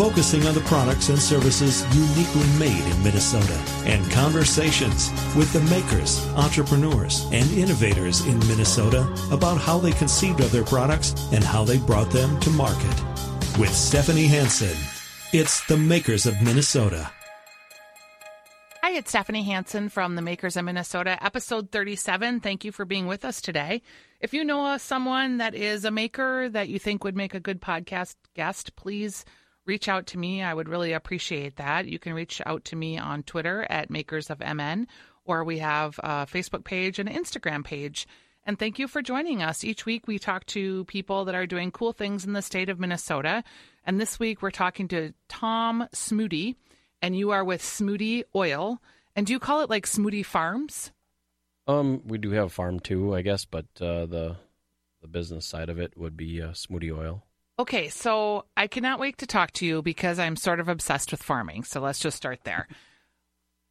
focusing on the products and services uniquely made in Minnesota, and conversations with the makers, entrepreneurs, and innovators in Minnesota about how they conceived of their products and how they brought them to market. With Stephanie Hansen, it's the makers of Minnesota. Hi, it's Stephanie Hansen from the Makers of Minnesota, episode 37. Thank you for being with us today. If you know uh, someone that is a maker that you think would make a good podcast guest, please reach out to me. I would really appreciate that. You can reach out to me on Twitter at Makers of MN, or we have a Facebook page and an Instagram page. And thank you for joining us. Each week we talk to people that are doing cool things in the state of Minnesota. And this week we're talking to Tom Smude and you are with Smude Oil. And do you call it like Smude Farms? Um, we do have a farm too, I guess, but uh, the the business side of it would be uh, Smude Oil. Okay, so I cannot wait to talk to you because I'm sort of obsessed with farming. So let's just start there.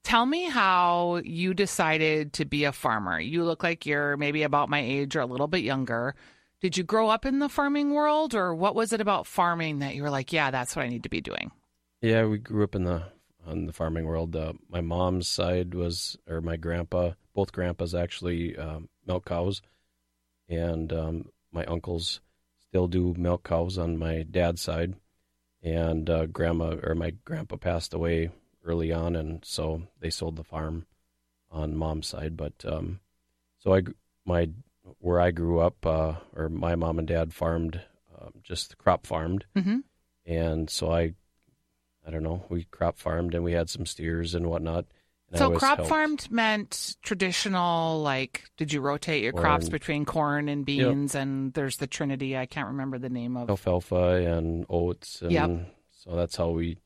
Tell me how you decided to be a farmer. You look like you're maybe about my age or a little bit younger. Did you grow up in the farming world, or what was it about farming that you were like, yeah, that's what I need to be doing? Yeah, we grew up in the on the farming world. Uh, my mom's side was, or my grandpa, both grandpas actually um, milk cows, and um, my uncles still do milk cows on my dad's side, and uh, grandma or my grandpa passed away early on, and so they sold the farm on mom's side. But um, so I my where I grew up, uh, or my mom and dad farmed, um, just crop farmed, mm-hmm. and so I I don't know, we crop farmed and we had some steers and whatnot. So crop helped. farmed meant traditional, like did you rotate your crops between corn and beans? And there's the Trinity. I can't remember the name of. alfalfa and oats and Yep. so that's how we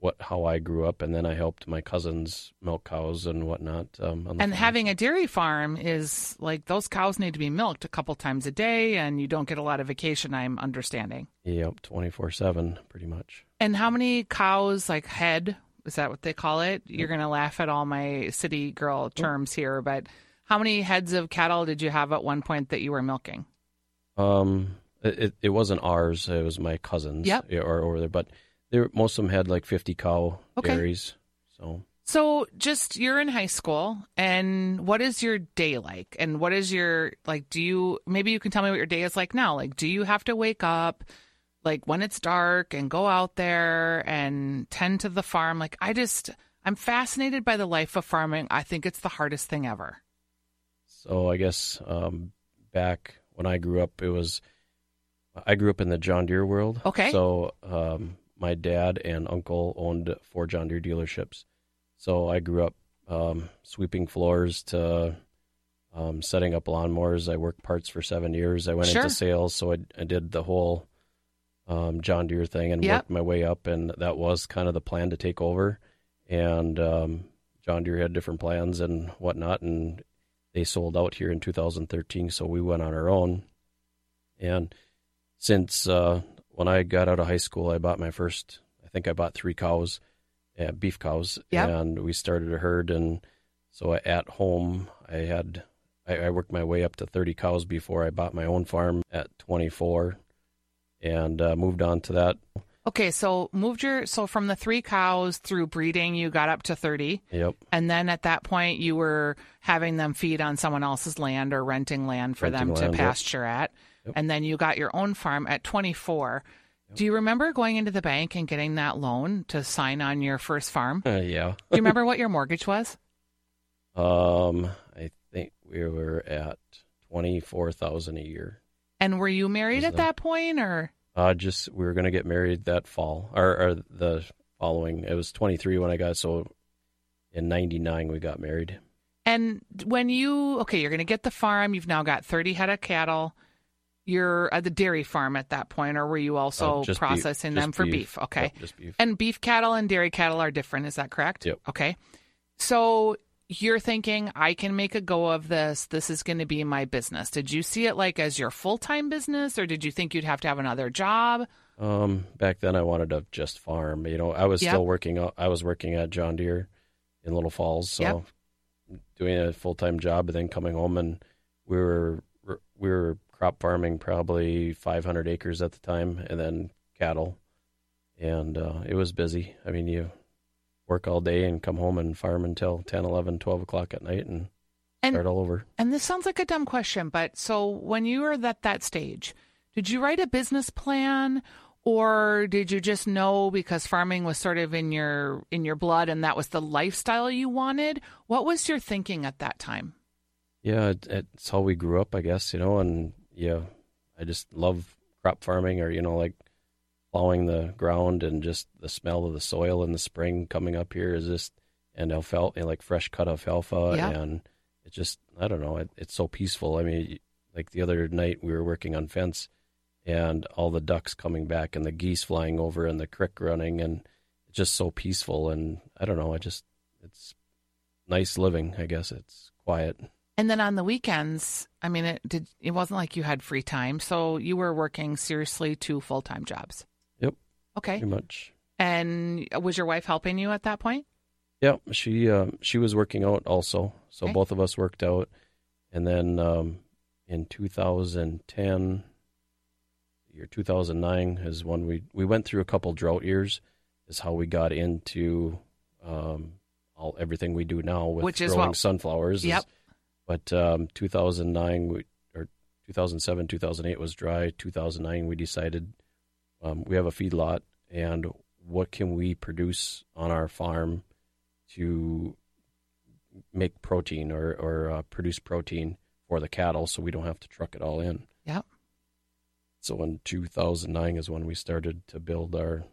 what how I grew up and then I helped my cousins milk cows and whatnot. Um, And farm. having a dairy farm is like those cows need to be milked a couple times a day, and you don't get a lot of vacation. I'm understanding. yep twenty four seven pretty much. And how many cows, like head, is that what they call it? You're going to laugh at all my city girl terms here, but how many heads of cattle did you have at one point that you were milking? Um, it, it wasn't ours; it was my cousins. Yep. yeah, or over there, but they were, most of them had like fifty cow Okay. dairies. So So, just you're in high school, and what is your day like? And what is your like? Do you maybe you can tell me what your day is like now? Like, do you have to wake up like when it's dark and go out there and tend to the farm? Like, I just I'm fascinated by the life of farming. I think it's the hardest thing ever. So I guess um, back when I grew up, it was I grew up in the John Deere world. Okay. So um, my dad and uncle owned four John Deere dealerships. So I grew up um, sweeping floors to um, setting up lawnmowers. I worked parts for seven years. I went Sure. into sales, so I, I did the whole um, John Deere thing and Yep. worked my way up. And that was kind of the plan to take over. And um, John Deere had different plans and whatnot, and they sold out here in 2013. So we went on our own. And since uh, when I got out of high school, I bought my first. I think I bought three cows, uh, beef cows, Yep. and we started a herd. And so at home, I had I, I worked my way up to 30 cows before I bought my own farm at 24, and uh, moved on to that. Okay, so moved your so from the three cows through breeding, you got up to thirty, Yep. and then at that point, you were having them feed on someone else's land or renting land for Renting them to land, yep. pasture at, Yep. and then you got your own farm at twenty four. Do you remember going into the bank and getting that loan to sign on your first farm? Uh, yeah. Do you remember what your mortgage was? Um, I think we were at 24,000 a year. And were you married at that- that point, or Uh, just we were going to get married that fall, or, or the following. It was 23 when I got so. In '99, we got married. And when you okay, you're going to get the farm. You've now got 30 head of cattle. You're at the dairy farm at that point, or were you also Uh, just beef- processing them for beef? Okay. Yep, just beef. And beef cattle and dairy cattle are different. Is that correct? Yep. Okay. So you're thinking, I can make a go of this. This is going to be my business. Did you see it like as your full time business, or did you think you'd have to have another job? Um, back then I wanted to just farm. You know, I was Yep. still working. I was working at John Deere in Little Falls, so Yep. doing a full time job, and then coming home and we were we were crop farming probably 500 acres at the time, and then cattle, and uh, it was busy. I mean, you work all day and come home and farm until 10, 11, 12 o'clock at night, and, And- start all over. And this sounds like a dumb question, but so when you were at that stage, did you write a business plan or did you just know because farming was sort of in your in your blood and that was the lifestyle you wanted? What was your thinking at that time? Yeah, it, it's how we grew up, I guess, you know, and yeah, I just love crop farming or, you know, like plowing the ground and just the smell of the soil in the spring coming up here is just, and alfalfa, like fresh cut alfalfa. Yeah. And it's just, I don't know, it, it's so peaceful. I mean, like the other night we were working on fence and all the ducks coming back and the geese flying over and the crick running and it's just so peaceful. And I don't know, I just, it's nice living, I guess. It's quiet. And then on the weekends, I mean, it did. It wasn't like you had free time, so you were working seriously two full time jobs. Okay. Pretty much. And was your wife helping you at that point? Yeah, she um, she was working out also, so Okay. both of us worked out, and then um, in 2010, year 2009 is when we we went through a couple drought years, is how we got into um, all everything we do now with Which is growing what- sunflowers. is- Yep. but um, 2009 we, or 2007 2008 was dry. 2009 we decided um, we have a feedlot and what can we produce on our farm to make protein or, or uh, produce protein for the cattle so we don't have to truck it all in. Yeah. So in 2009 is when we started to build our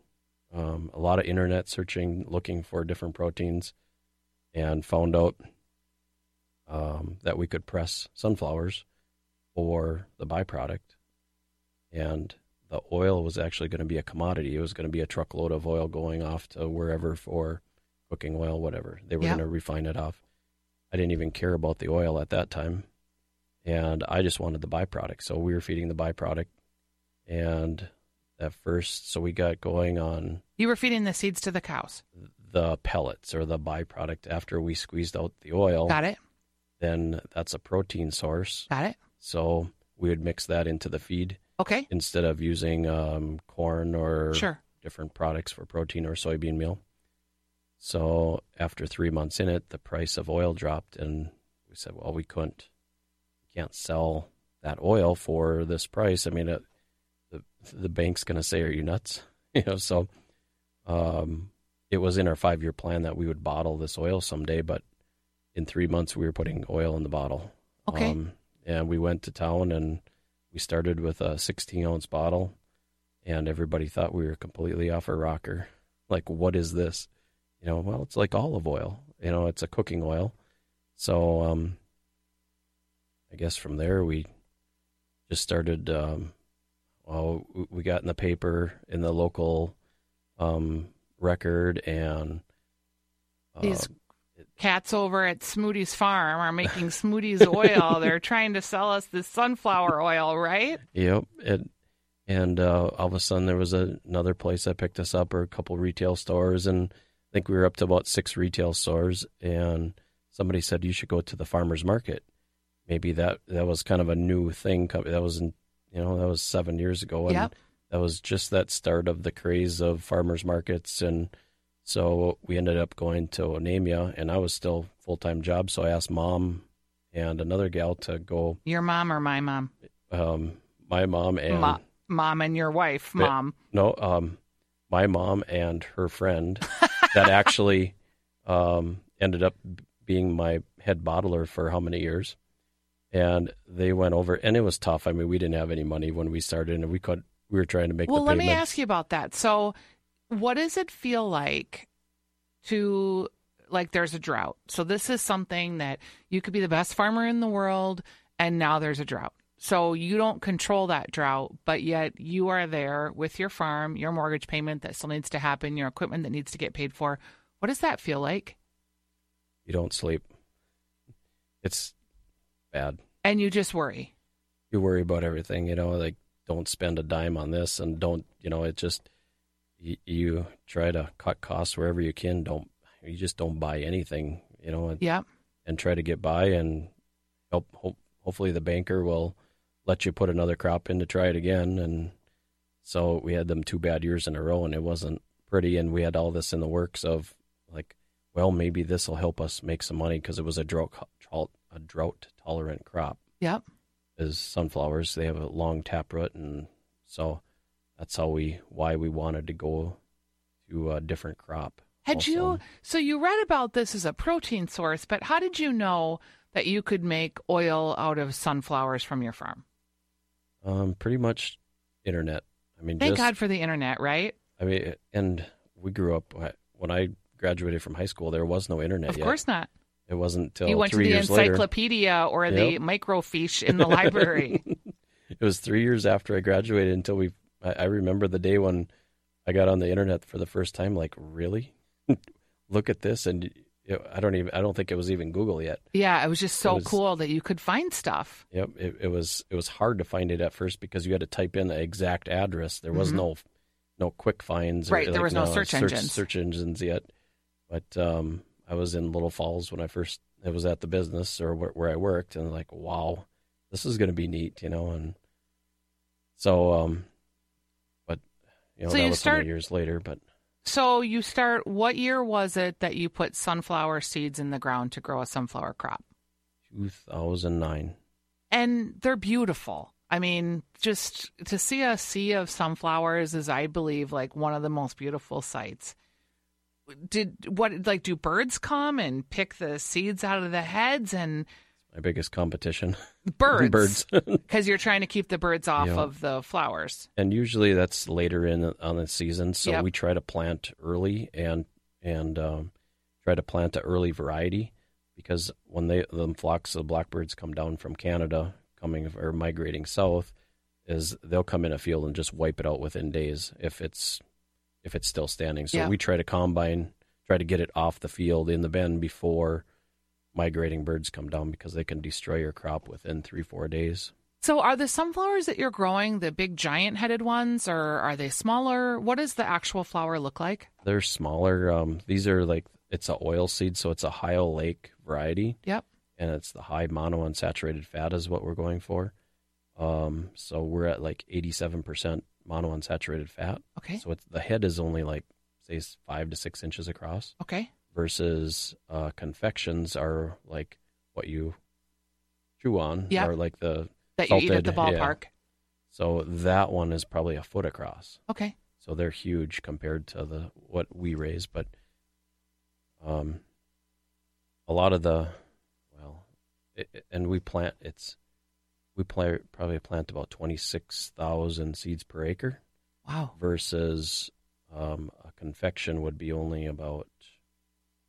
um, a lot of internet searching, looking for different proteins, and found out um, that we could press sunflowers for the byproduct, and the oil was actually going to be a commodity. It was going to be a truckload of oil going off to wherever for cooking oil, whatever. They were going to refine it off. I didn't even care about the oil at that time, and I just wanted the byproduct. So we were feeding the byproduct, and at first, so we got going on You were feeding the seeds to the cows. the pellets or the byproduct after we squeezed out the oil. Got it. Then that's a protein source. Got it. So we would mix that into the feed Okay. instead of using um, corn or Sure. different products for protein or soybean meal. So after three months in it, the price of oil dropped, and we said, "Well, we couldn't, we can't sell that oil for this price. I mean, it, the the bank's going to say, "Are you nuts?" you know. So, um, it was in our five year plan that we would bottle this oil someday, but in three months we were putting oil in the bottle. Okay. Um, and we went to town and we started with a 16 ounce bottle, and everybody thought we were completely off our rocker. Like, what is this? You know, well, it's like olive oil. You know, it's a cooking oil. So, um, I guess from there we just started. Um, well, we- we got in the paper in the local um, record, and uh, These cats over at Smude's Farm are making Smude's oil. They're trying to sell us this sunflower oil, right? Yep. It, and uh, all of a sudden, there was a, another place that picked us up, or a couple retail stores, and I think we were up to about six retail stores. And somebody said you should go to the farmers market. Maybe that that was kind of a new thing. That was, in, you know, that was seven years ago, and Yep. that was just that start of the craze of farmers markets. And so we ended up going to Onamia, and I was still full time job. So I asked mom and another gal to go. Your mom or my mom? Um, my mom and Mo- mom and your wife, But- mom. no, um, my mom and her friend that actually um, ended up being my head bottler for how many years, and they went over, and it was tough. I mean, we didn't have any money when we started, and we could we were trying to make. Well, let me ask you about that. So, what does it feel like to like there's a drought? So this is something that you could be the best farmer in the world and now there's a drought. So you don't control that drought, but yet you are there with your farm, your mortgage payment that still needs to happen, your equipment that needs to get paid for. What does that feel like? You don't sleep. It's bad. And you just worry. You worry about everything, you know. Like don't spend a dime on this and don't you know it just you, you try to cut costs wherever you can. Don't you just don't buy anything you know and, Yep. and try to get by and help. Hope, hopefully the banker will let you put another crop in to try it again and so we had them two bad years in a row and it wasn't pretty and we had all this in the works of like well maybe this will help us make some money because it was a drought a drought tolerant crop Yep. is sunflowers they have a long taproot and so that's how we why we wanted to go to a different crop Had also. you so you read about this as a protein source, but how did you know that you could make oil out of sunflowers from your farm? um pretty much internet i mean Thank just God for the internet, right? i mean and we grew up when i graduated from high school there was no internet Of yet course not. it wasn't till you went to the years later encyclopedia or the microfiche in the library. it was three years after I graduated until we. I, I remember the day when I got on the internet for the first time. Like, really? Look at this, and I don't even. I don't think it was even Google yet. yeah, it was just so was- cool that you could find stuff. Yep, it, it was. It was hard to find it at first because you had to type in the exact address. There was no, no quick finds. or, Mm-hmm. Right, there was no search engines. Search engines yet, but um, I was in Little Falls when I first. It was at the business or where, where I worked, and like, wow, this is going to be neat, you know, and so, um, you know, So that you was start- years later. But So you start. What year was it that you put sunflower seeds in the ground to grow a sunflower crop? 2009, and they're beautiful. I mean, just to see a sea of sunflowers is, I believe, like one of the most beautiful sights. Did what like do birds come and pick the seeds out of the heads and my biggest competition, birds birds. because you're trying to keep the birds off Yeah. of the flowers. and usually that's later in on the season. So Yep. we try to plant early and and um, try to plant an early variety because when they the flocks of blackbirds come down from Canada, coming or migrating south, is they'll come in a field and just wipe it out within days if it's if it's still standing. So Yeah. we try to combine, try to get it off the field in the bend before migrating birds come down because they can destroy your crop within three four days. So, are the sunflowers that you're growing the big giant headed ones, or are they smaller? What does the actual flower look like? They're smaller. Um, these are like it's an oil seed, so it's a high oleic variety, Yep. and it's the high monounsaturated fat is what we're going for. Um, so we're at like eighty-seven percent monounsaturated fat. Okay. So it's the head is only like say five to six inches across, Okay. Versus uh, confections are like what you chew on, Yep. or like the That you eat at the Salted, yeah. ballpark. so that one is probably a foot across. Okay. so they're huge compared to the what we raise but um a lot of the well it, and we plant it's we plant probably plant about 26,000 seeds per acre Wow. versus um, a confection would be only about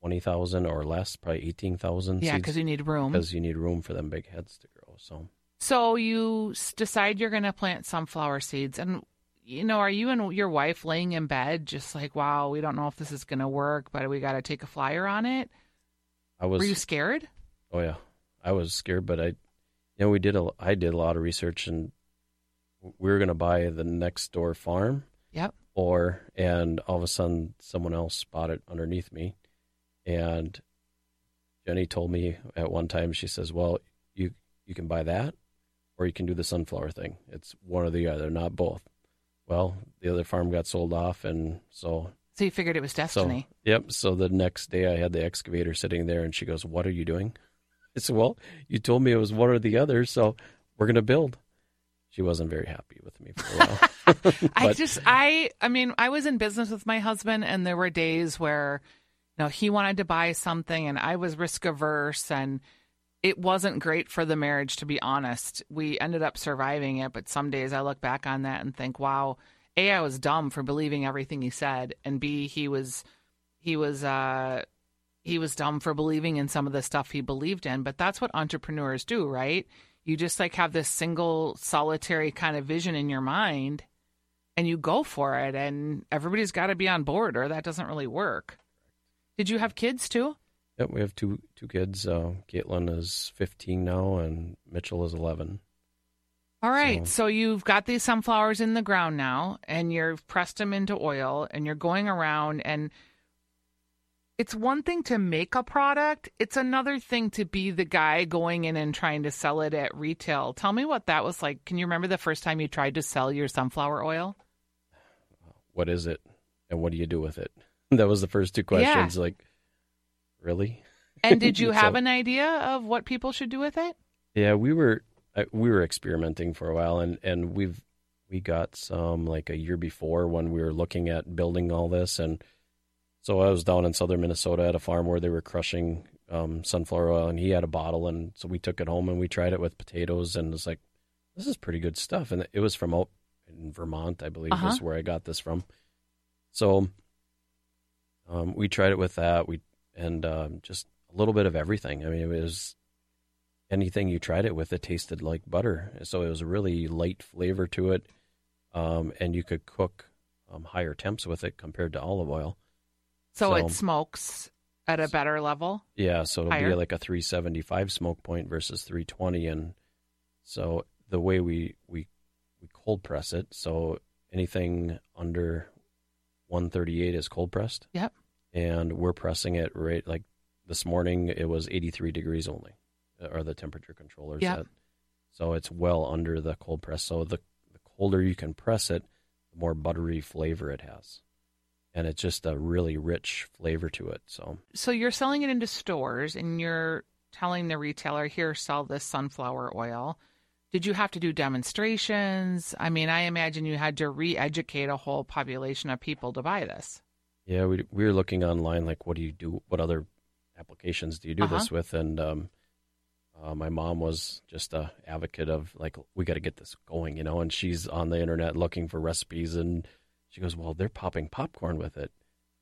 20,000 or less probably 18,000 Yeah, because you need room. because you need room for them big heads to grow so So you decide you're going to plant sunflower seeds, and you know, are you and your wife laying in bed, just like, wow, we don't know if this is going to work, but we got to take a flyer on it? I was Were you scared? Oh yeah, I was scared, but I, you know, we did a, I did a lot of research, and we were going to buy the next door farm, Yep. or and all of a sudden someone else bought it underneath me, and Jenny told me at one time she says, "Well, you you can buy that, or you can do the sunflower thing. It's one or the other, not both." Well, the other farm got sold off, and so So you figured it was so, destiny. yep. So the next day, I had the excavator sitting there, and she goes, "What are you doing?" I said, "Well, you told me it was one or the other, so we're going to build." She wasn't very happy with me for a while. I just, I, I mean, I was in business with my husband, and there were days where, know, he wanted to buy something, and I was risk averse, and it wasn't great for the marriage, to be honest. We ended up surviving it, but some days I look back on that and think, wow, a, I was dumb for believing everything he said, and b, he was, he was, uh, he was dumb for believing in some of the stuff he believed in. But that's what entrepreneurs do, right? You just like have this single solitary kind of vision in your mind and you go for it and everybody's got to be on board or that doesn't really work. Did you have kids too? Yep, we have two two kids. Uh, Caitlin is 15 now, and Mitchell is 11. All right, So- so you've got these sunflowers in the ground now, and you've pressed them into oil, and you're going around. And it's one thing to make a product; it's another thing to be the guy going in and trying to sell it at retail. Tell me what that was like. Can you remember the first time you tried to sell your sunflower oil? What is it, and what do you do with it? That was the first two questions. Like, really? And did you have So- an idea of what people should do with it? Yeah, we were uh, we were experimenting for a while, and and we've we got some like a year before when we were looking at building all this, and so I was down in southern Minnesota at a farm where they were crushing um, sunflower oil, and he had a bottle, and so we took it home and we tried it with potatoes, and it's like this is pretty good stuff, and it was from out in Vermont, I believe, Uh-huh. is where I got this from. So um, we tried it with that, we and um, just a little bit of everything. I mean, it was anything you tried it with, it tasted like butter. So it was a really light flavor to it, um, and you could cook um, higher temps with it compared to olive oil. So, So- it smokes at a better level. Yeah, so it'll be like a 375 smoke point versus 320, and so the way we we we cold press it, so anything under 138 is cold pressed. Yep. And we're pressing it right like this morning. It was 83 degrees only, uh, are the temperature controllers. Yep. at. So it's well under the cold press. So the the colder you can press it, the more buttery flavor it has, and it's just a really rich flavor to it. So. so you're selling it into stores and you're telling the retailer here sell this sunflower oil did you have to do demonstrations i mean i imagine you had to re-educate a whole population of people to buy this Yeah, we we were looking online, like, what do you do? What other applications do you do Uh-huh. this with? And um, uh, my mom was just a advocate of like, we got to get this going, you know. And she's on the internet looking for recipes, and she goes, "Well, they're popping popcorn with it."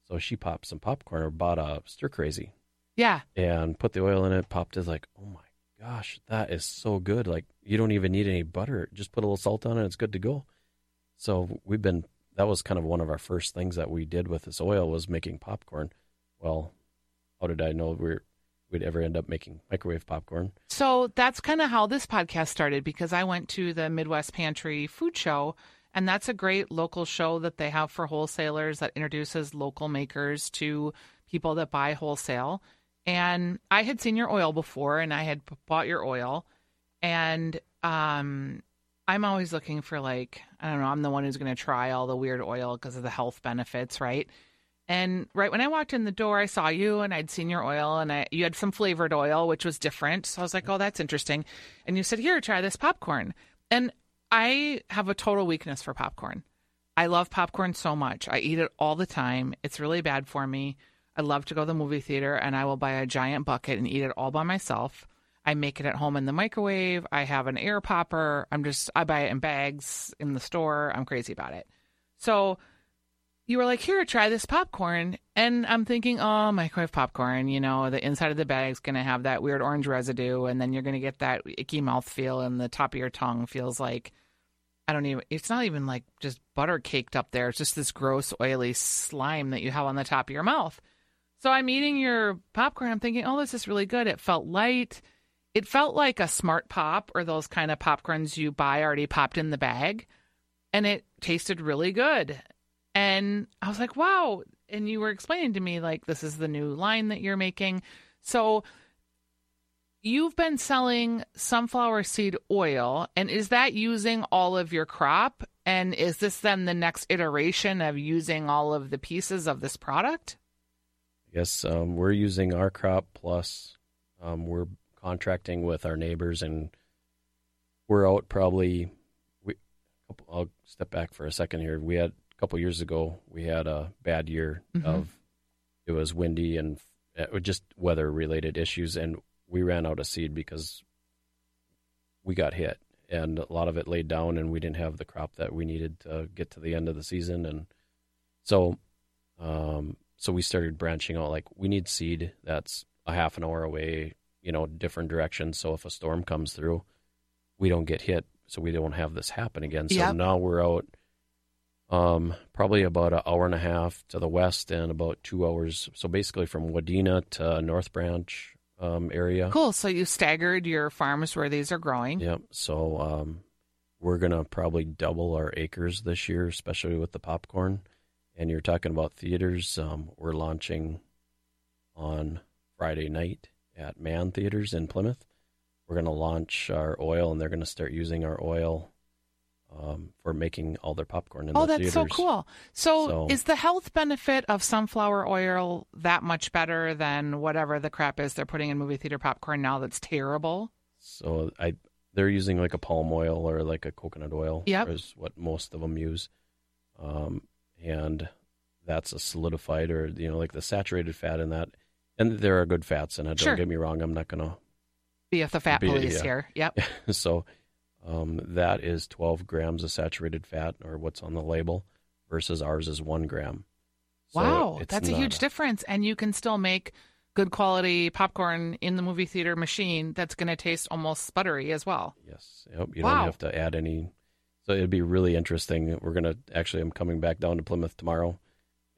So she popped some popcorn or bought a stir crazy yeah and put the oil in it. Popped it, like, oh my gosh, that is so good! Like, you don't even need any butter; just put a little salt on it, it's good to go. So we've been that was kind of one of our first things that we did with this oil was making popcorn. Well, how did I know we're we'd ever end up making microwave popcorn? So that's kind of how this podcast started because I went to the Midwest Pantry Food Show, and that's a great local show that they have for wholesalers that introduces local makers to people that buy wholesale. And I had seen your oil before, and I had bought your oil, and um, I'm always looking for like I don't know. I'm the one who's going to try all the weird oil because of the health benefits, right? And right when I walked in the door, I saw you and I'd seen your oil and I, you had some flavored oil, which was different. So I was like, oh, that's interesting. And you said, here, try this popcorn. And I have a total weakness for popcorn. I love popcorn so much. I eat it all the time. It's really bad for me. I love to go to the movie theater and I will buy a giant bucket and eat it all by myself. I make it at home in the microwave. I have an air popper. I'm just, I buy it in bags in the store. I'm crazy about it. So you were like, here, try this popcorn. And I'm thinking, oh, microwave popcorn, you know, the inside of the bag's going to have that weird orange residue. And then you're going to get that icky mouth feel, and the top of your tongue feels like, I don't even, it's not even like just butter caked up there. It's just this gross, oily slime that you have on the top of your mouth. So I'm eating your popcorn. I'm thinking, oh, this is really good. It felt light. It felt like a smart pop or those kind of popcorns you buy already popped in the bag. And it tasted really good. And I was like, wow. And you were explaining to me, like, this is the new line that you're making. So you've been selling sunflower seed oil. And is that using all of your crop? And is this then the next iteration of using all of the pieces of this product? Guess um, we're using our crop plus um, we're contracting with our neighbors and we're out probably. We, I'll step back for a second here. We had a couple years ago. We had a bad year Mhm. of it was windy and it was just weather related issues, and we ran out of seed because we got hit and a lot of it laid down, and we didn't have the crop that we needed to get to the end of the season, and so um, so we started branching out. Like we need seed that's a half an hour away, you know, different directions. So if a storm comes through, we don't get hit, so we don't have this happen again. So Yep. now we're out, um, probably about an hour and a half to the west and about two hours. So basically from Wadena to North Branch um, area. Cool. So you staggered your farms where these are growing. Yep. So um, we're gonna probably double our acres this year, especially with the popcorn. And you're talking about theaters. Um, we're launching on Friday night at Mann Theaters in Plymouth. We're going to launch our oil, and they're going to start using our oil um, for making all their popcorn in. Oh, the that's theaters. so cool. So, So- is the health benefit of sunflower oil that much better than whatever the crap is they're putting in movie theater popcorn now that's terrible? So I, they're using like a palm oil or like a coconut oil. Yep. is what most of them use, um, and that's a solidified or you know like the saturated fat in that. And there are good fats in it. Sure. Don't get me wrong. I'm not gonna Be if the fat Be- police yeah. here. Yep. so um, that is 12 grams of saturated fat, or what's on the label, versus ours is one gram. So wow, that's a huge difference. And you can still make good quality popcorn in the movie theater machine that's going to taste almost sputtery as well. Yes, yep. You Wow. don't have to add any. So it'd be really interesting. We're gonna actually, I'm coming back down to Plymouth tomorrow,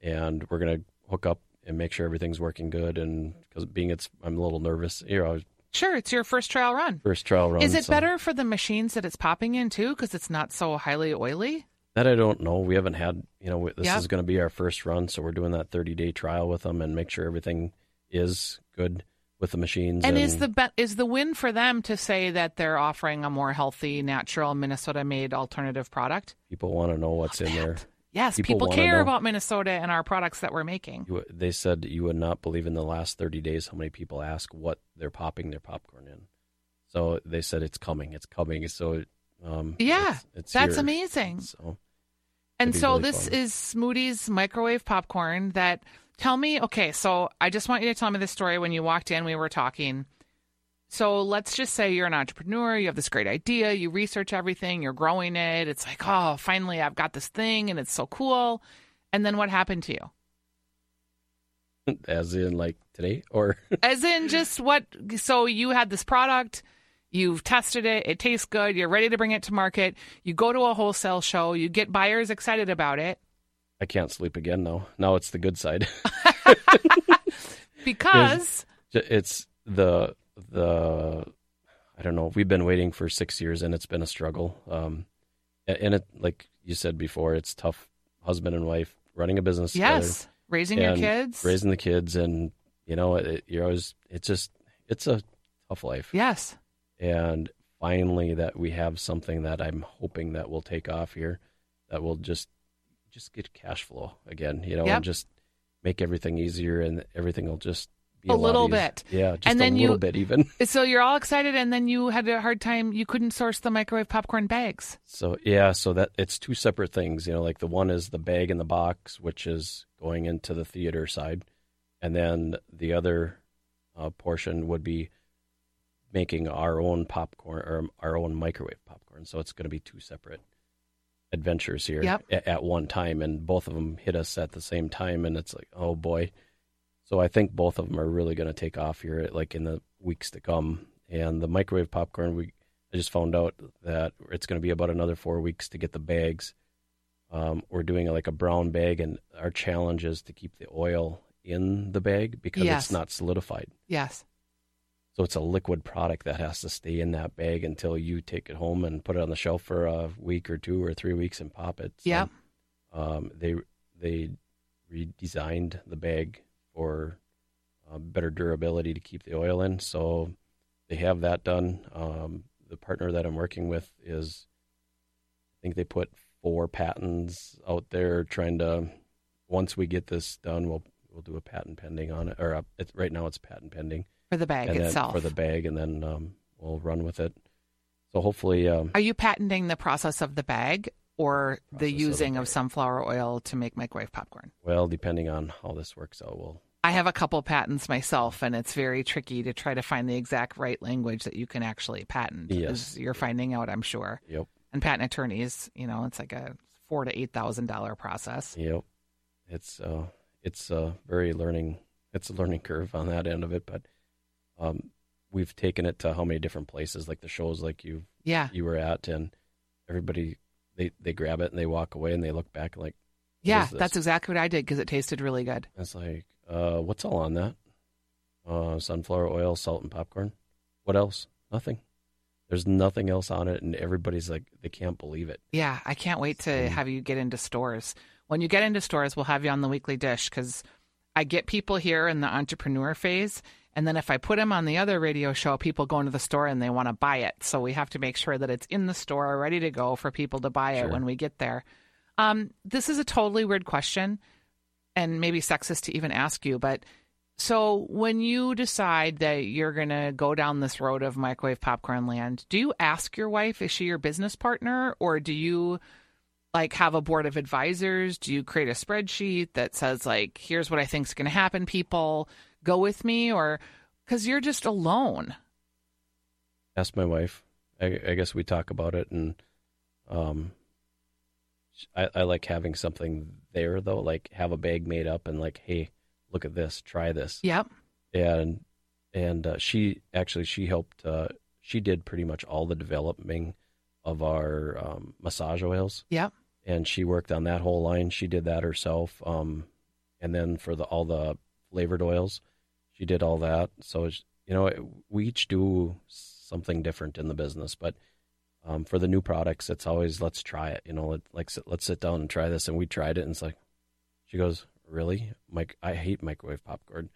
and we're gonna hook up and make sure everything's working good. And because being it's, I'm a little nervous. You know, Sure, it's your first trial run. first trial run. Is it so- better for the machines that it's popping in too because it's not so highly oily? That I don't know. We haven't had, you know, this Yep. is going to be our first run, so we're doing that 30 day trial with them and make sure everything is good with the machines. And is the be- is the win for them to say that they're offering a more healthy, natural, Minnesota made alternative product? people want to know what's in there? Yes, People people, care about Minnesota and our products that we're making. You, they said you would not believe in the last 30 days how many people ask what they're popping their popcorn in. So they said it's coming, it's coming. So um, Yeah, it's, it's that's here. amazing. So And so really this fun. is Smude's microwave popcorn that tell me, okay, so I just want you to tell me the story when you walked in, we were talking. So let's just say you're an entrepreneur, you have this great idea, you research everything, you're growing it. It's like, oh, finally I've got this thing and it's so cool. And then what happened to you? as in like today or As in just what so you had this product, you've tested it, it tastes good, you're ready to bring it to market, you go to a wholesale show, you get buyers excited about it I can't sleep again now. Now it's the good side. because it's the the I don't know. We've been waiting for six years, and it's been a struggle. Um, and it like you said before, it's tough. Husband and wife running a business together, Yes, raising your kids. raising the kids, and you know, it, you're always. It's just it's a tough life. yes, And finally, that we have something that I'm hoping that will take off here, that will just just get cash flow again. You know, Yep. and just make everything easier, and everything will just be A lot little bit. Yeah, just And a little you- bit even. so you're all excited, and then you had a hard time. You couldn't source the microwave popcorn bags. So yeah, so that it's two separate things. You know, like the one is the bag in the box, which is going into the theater side, and then the other uh, portion would be making our own popcorn or our own microwave popcorn. So it's going to be two separate adventures here Yep. a- at one time, and both of them hit us at the same time, and it's like, oh boy. So I think both of them are really going to take off here, like in the weeks to come. And the microwave popcorn, we I just found out that it's going to be about another four weeks to get the bags. Um, we're doing like a brown bag, and our challenge is to keep the oil in the bag because Yes. it's not solidified. Yes, So it's a liquid product that has to stay in that bag until you take it home and put it on the shelf for a week or two or three weeks and pop it. So, Yep. Um, they they redesigned the bag for uh, better durability to keep the oil in. So they have that done. Um, the partner that I'm working with is, I think they put four patents out there trying to. Once we get this done, we'll we'll do a patent pending on it. Or uh, it's, right now it's patent pending for the bag itself. for the bag, and then um, we'll run with it. So hopefully, um, Are you patenting the process of the bag or the Process of the using of, sunflower oil to make microwave popcorn? well, depending on how this works out, we'll I have a couple patents myself, and it's very tricky to try to find the exact right language that you can actually patent. Yes. you're finding out, I'm sure. yep, And patent attorneys, you know, it's like a four to eight thousand dollar process. yep. It's uh, it's a very learning. It's a learning curve on that end of it, but um, we've taken it to how many different places, like the shows, like you Yeah, you were at, and everybody they they grab it and they walk away and they look back like yeah, that's exactly what I did because it tasted really good. it's like uh, what's all on that? Uh, sunflower oil, salt, and popcorn. What else? Nothing. There's nothing else on it, and everybody's like, they can't believe it. Yeah, I can't wait to have you get into stores. When you get into stores, we'll have you on the weekly dish because I get people here in the entrepreneur phase. And then if I put them on the other radio show, people go into the store and they want to buy it. So we have to make sure that it's in the store, ready to go for people to buy it Sure. when we get there. Um, this is a totally weird question and maybe sexist to even ask you, but so when you decide that you're going to go down this road of microwave popcorn land, do you ask your wife, is she your business partner, or do you like have a board of advisors? Do you create a spreadsheet that says like, here's what I think's going to happen, people go with me, or because you're just alone? Ask my wife. I, I guess we talk about it, and um, I, I like having something there though, like have a bag made up and like, hey, look at this, try this. Yep. and and uh, she actually she helped uh, she did pretty much all the developing of our um, massage oils Yep. and she worked on that whole line she did that herself um, and then for the all the flavored oils she did all that. So you know we each do something different in the business but um, for the new products it's always let's try it you know let, like let's sit down and try this. And we tried it and it's like she goes really? Mike i hate microwave popcorn.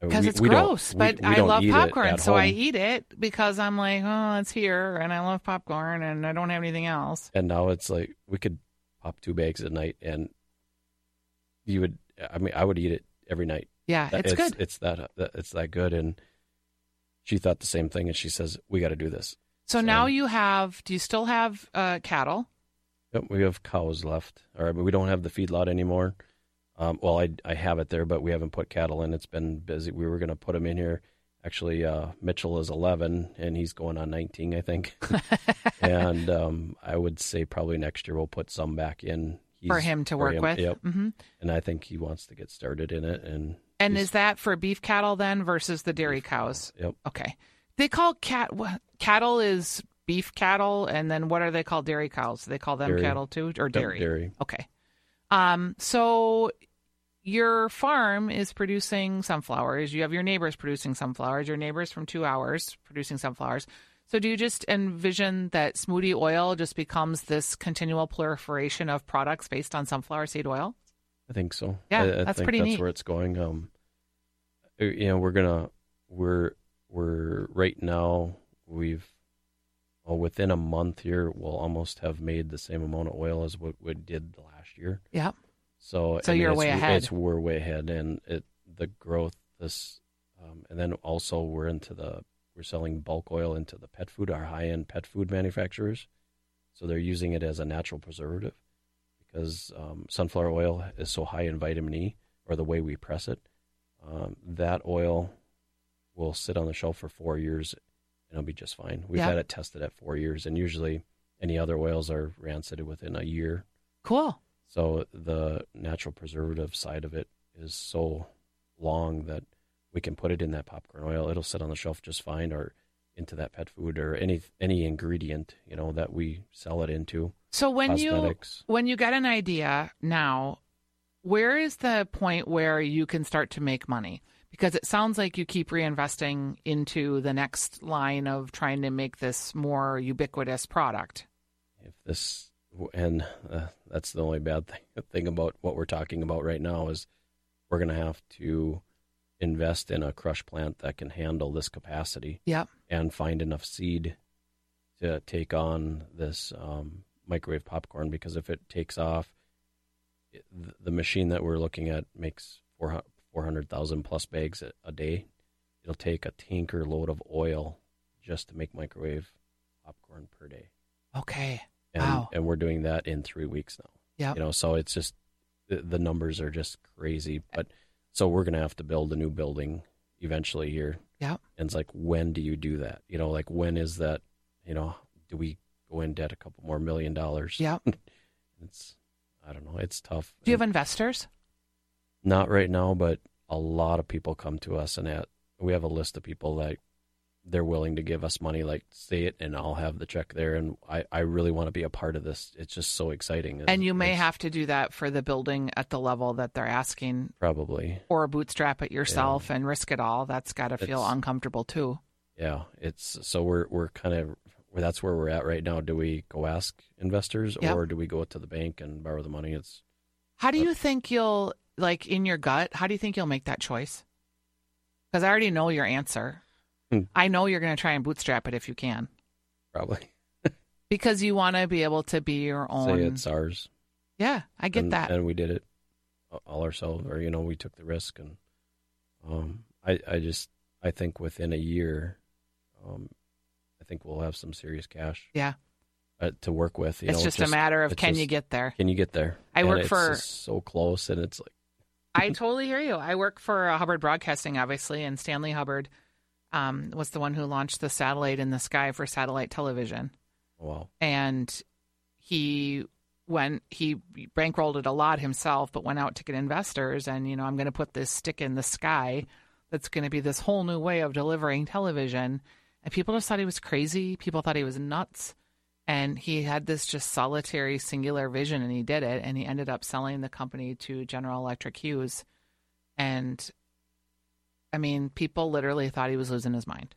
Because it's we gross, we- but we I love popcorn, at so I eat it because I'm like, oh, it's here, and I love popcorn, and I don't have anything else. and now it's like we could pop two bags a night and you would i mean i would eat it every night Yeah, That- it's, good. it's that it's that good and she thought the same thing and she says we got to do this So now you have. Do you still have uh, cattle? Yep, we have cows left or but we don't have the feedlot anymore um, well I, I have it there but we haven't put cattle in it's been busy we were going to put them in here actually uh, mitchell is 11 and he's going on 19 i think and um, i would say probably next year we'll put some back in He's, for him to work him, with. Yep. hmm and I think he wants to get started in it. And And is that for beef cattle then versus the dairy cows? Yep, Okay. They call cat cattle is beef cattle, and then what are they called? Dairy cows. They call them Dairy. cattle too, or Yep, dairy? dairy. Okay. Um. So your farm is producing sunflowers. You have your neighbors producing sunflowers. Your neighbors from two hours producing sunflowers. So do you just envision that Smude oil just becomes this continual proliferation of products based on sunflower seed oil? I think so. Yeah, I, I that's think pretty that's neat. where it's going. Um, uh, you know, we're gonna we're we're right now we've well within a month here we'll almost have made the same amount of oil as what we did last year. Yep. So So I mean, you're way ahead. It's we're way ahead, and it the growth this, um, and then also we're into the we're selling bulk oil into the pet food, our high end pet food manufacturers. So they're using it as a natural preservative because um, sunflower oil is so high in vitamin E, or the way we press it. Um, that oil will sit on the shelf for four years and it'll be just fine. We've Yeah. had it tested at four years, and usually any other oils are rancid within a year. Cool. So the natural preservative side of it is so long that we can put it in that popcorn oil. It'll sit on the shelf just fine, or into that pet food, or any any ingredient you know that we sell it into. So when you when you get an idea now, where is the point where you can start to make money? Because it sounds like you keep reinvesting into the next line of trying to make this more ubiquitous product. If this and uh, that's the only bad thing thing about what we're talking about right now is we're going to have to invest in a crush plant that can handle this capacity. Yep. and find enough seed to take on this um, microwave popcorn because if it takes off, it, the machine that we're looking at makes 400,000 plus bags a, a day. It'll take a tanker load of oil just to make microwave popcorn per day. Okay. And, Wow. and we're doing that in three weeks now. Yeah. You know, so it's just the, the numbers are just crazy. But so we're going to have to build a new building eventually here. Yeah. And it's like, when do you do that? You know, like when is that? You know, do we go in debt a couple more million dollars? Yeah. It's, I don't know. It's tough. Do you have investors? Not right now, but a lot of people come to us and at, we have a list of people that they're willing to give us money, like say it and I'll have the check there. And I, I really want to be a part of this. It's just so exciting. And you may have to do that for the building at the level that they're asking Probably. or bootstrap it yourself and risk it all. That's got to feel uncomfortable too. Yeah. It's so we're, we're kind of, where that's where we're at right now. Do we go ask investors Yep. or do we go to the bank and borrow the money? It's How do you think you'll like in your gut? How do you think you'll make that choice? Because I already know your answer. Hmm. I know you're going to try and bootstrap it if you can, probably because you want to be able to be your own. say it's ours. yeah, I get and, that. and we did it all ourselves, or you know, we took the risk, and um, I, I just, I think within a year, um, I think we'll have some serious cash yeah, uh, to work with. You it's know, just, a matter of can you get there. Can you get there? I And work it's for- so close, and it's like, I totally hear you. I work for uh, Hubbard Broadcasting, obviously, and Stanley Hubbard um, was the one who launched the satellite in the sky for satellite television. wow, and he went he bankrolled it a lot himself but went out to get investors and you know i'm going to put this stick in the sky that's going to be this whole new way of delivering television. And people just thought he was crazy. People thought he was nuts. And he had this just solitary singular vision and he did it. And he ended up selling the company to general electric hughes. And i mean people literally thought he was losing his mind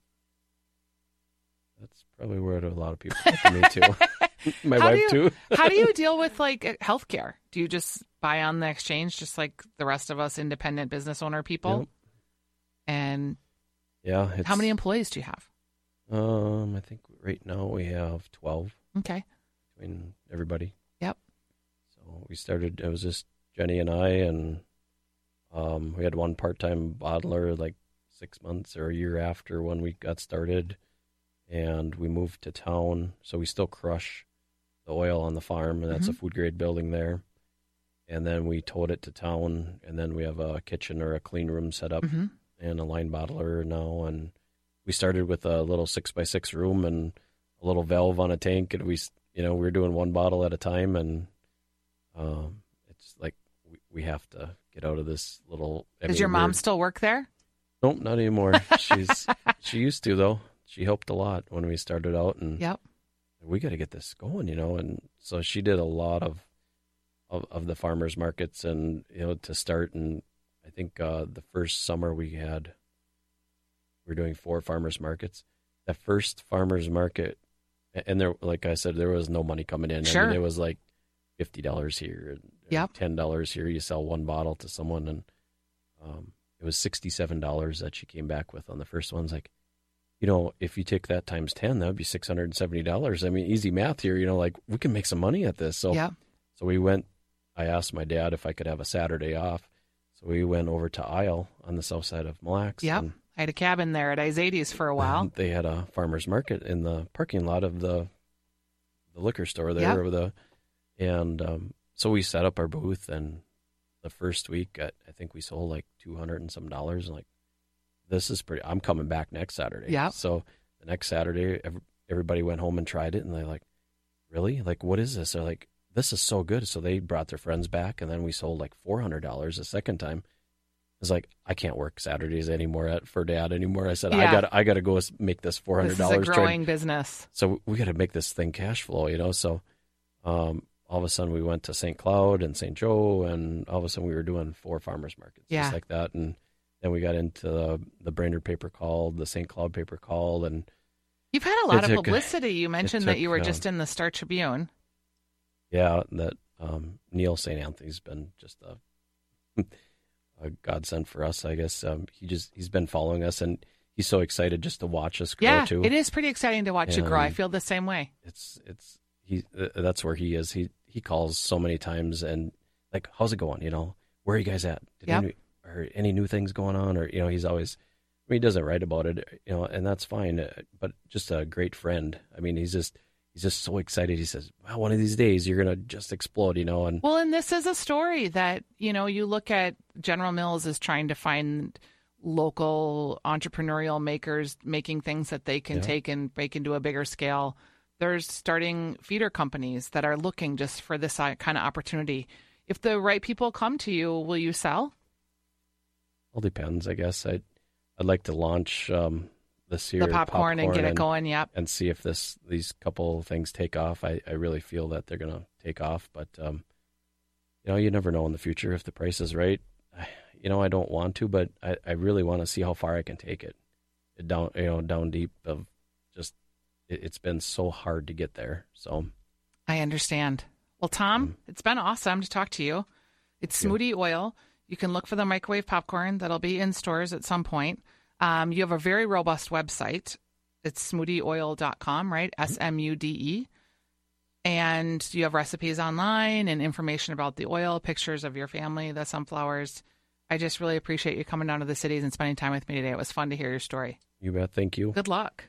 that's probably where a lot of people me too. My How wife you- too. How do you deal with like healthcare? Do you just buy on the exchange, just like the rest of us independent business owner people? Yep. And Yeah, it's, how many employees do you have? Um, I think right now we have twelve Okay. between everybody. Yep. So we started. It was just Jenny and I, and um, we had one part-time bottler like six months or a year after when we got started, and we moved to town. So we still crush the oil on the farm, and that's a Mhm. food grade building there. And then we towed it to town, and then we have a kitchen or a clean room set up hmm and a line bottler now. And we started with a little six by six room and a little valve on a tank, and we, you know, we were doing one bottle at a time, and um, it's like we, we have to get out of this little. I Does mean, your mom still work there? Nope, not anymore. She's she used to though. She helped a lot when we started out, and Yep. we got to get this going, you know. And so she did a lot of, of of the farmers markets, and you know, to start. And I think uh, the first summer we had, we were doing four farmers markets. The first farmers market, a- and there, like I said, there was no money coming in. I Sure. mean, it was like fifty dollars here, and Yep. ten dollars here. You sell one bottle to someone, and um, it was sixty-seven dollars that she came back with on the first one. It's like, you know, if you take that times ten, that would be six hundred and seventy dollars. I mean, easy math here. You know, like we can make some money at this. So, Yep. so we went. I asked my dad if I could have a Saturday off. So we went over to Isle on the south side of Mille Lacs. Yep. and I had a cabin there at Izatys for a while. they had a farmers market in the parking lot of the the liquor store there Yep. the and um, so we set up our booth and the first week I, I think we sold like 200 and some dollars and like this is pretty I'm coming back next Saturday. yeah So the next Saturday ev- everybody went home and tried it and they're like really? Like what is this? They're like this is so good. So they brought their friends back and then we sold like $400 a second time. It's like I can't work Saturdays anymore at for dad anymore. I said I Yeah. got I got to go make this four hundred This is a dollars. growing business. So we got to make this thing cash flow, you know. So um, all of a sudden we went to St. Cloud and St. Joe, and all of a sudden we were doing four farmers markets, Yeah. just like that. And then we got into the, the Brainerd paper call, the St. Cloud paper call, and You've had a lot of took- publicity. You mentioned that you were um, just in the Star Tribune. yeah, that um, Neal St. Anthony's been just a a godsend for us, I guess. Um, he just he's been following us, and he's so excited just to watch us grow Yeah, too. it is pretty exciting to watch you grow. I feel the same way. it's it's he uh, that's where he is he he calls so many times and like how's it going you know where are you guys at Did Yep. any, are any new things going on or you know he's always I mean, he doesn't write about it you know and that's fine uh, but just a great friend I mean he's just he's just so excited he says well one of these days you're gonna just explode you know and Well, and this is a story that, you know, you look at General Mills is trying to find local entrepreneurial makers making things that they can Yeah. take and make into a bigger scale. There's starting feeder companies that are looking just for this kind of opportunity. If the right people come to you, will you sell? all depends I guess I I'd like to launch um this year the popcorn, and get it going. Yep. and see if this these couple things take off. I, I really feel that they're gonna take off, but um, you know, you never know in the future if the price is right. I, you know, I don't want to, but I, I really want to see how far I can take it. It down, you know, down deep of just it, it's been so hard to get there. So I understand. Well, Tom, it's been awesome to talk to you. It's Smude Oil. You can look for the microwave popcorn that'll be in stores at some point. Um, you have a very robust website. It's smudeoil.com, right? S M U D E. And you have recipes online and information about the oil, pictures of your family, the sunflowers. I just really appreciate you coming down to the cities and spending time with me today. It was fun to hear your story. you bet. Thank you. Good luck.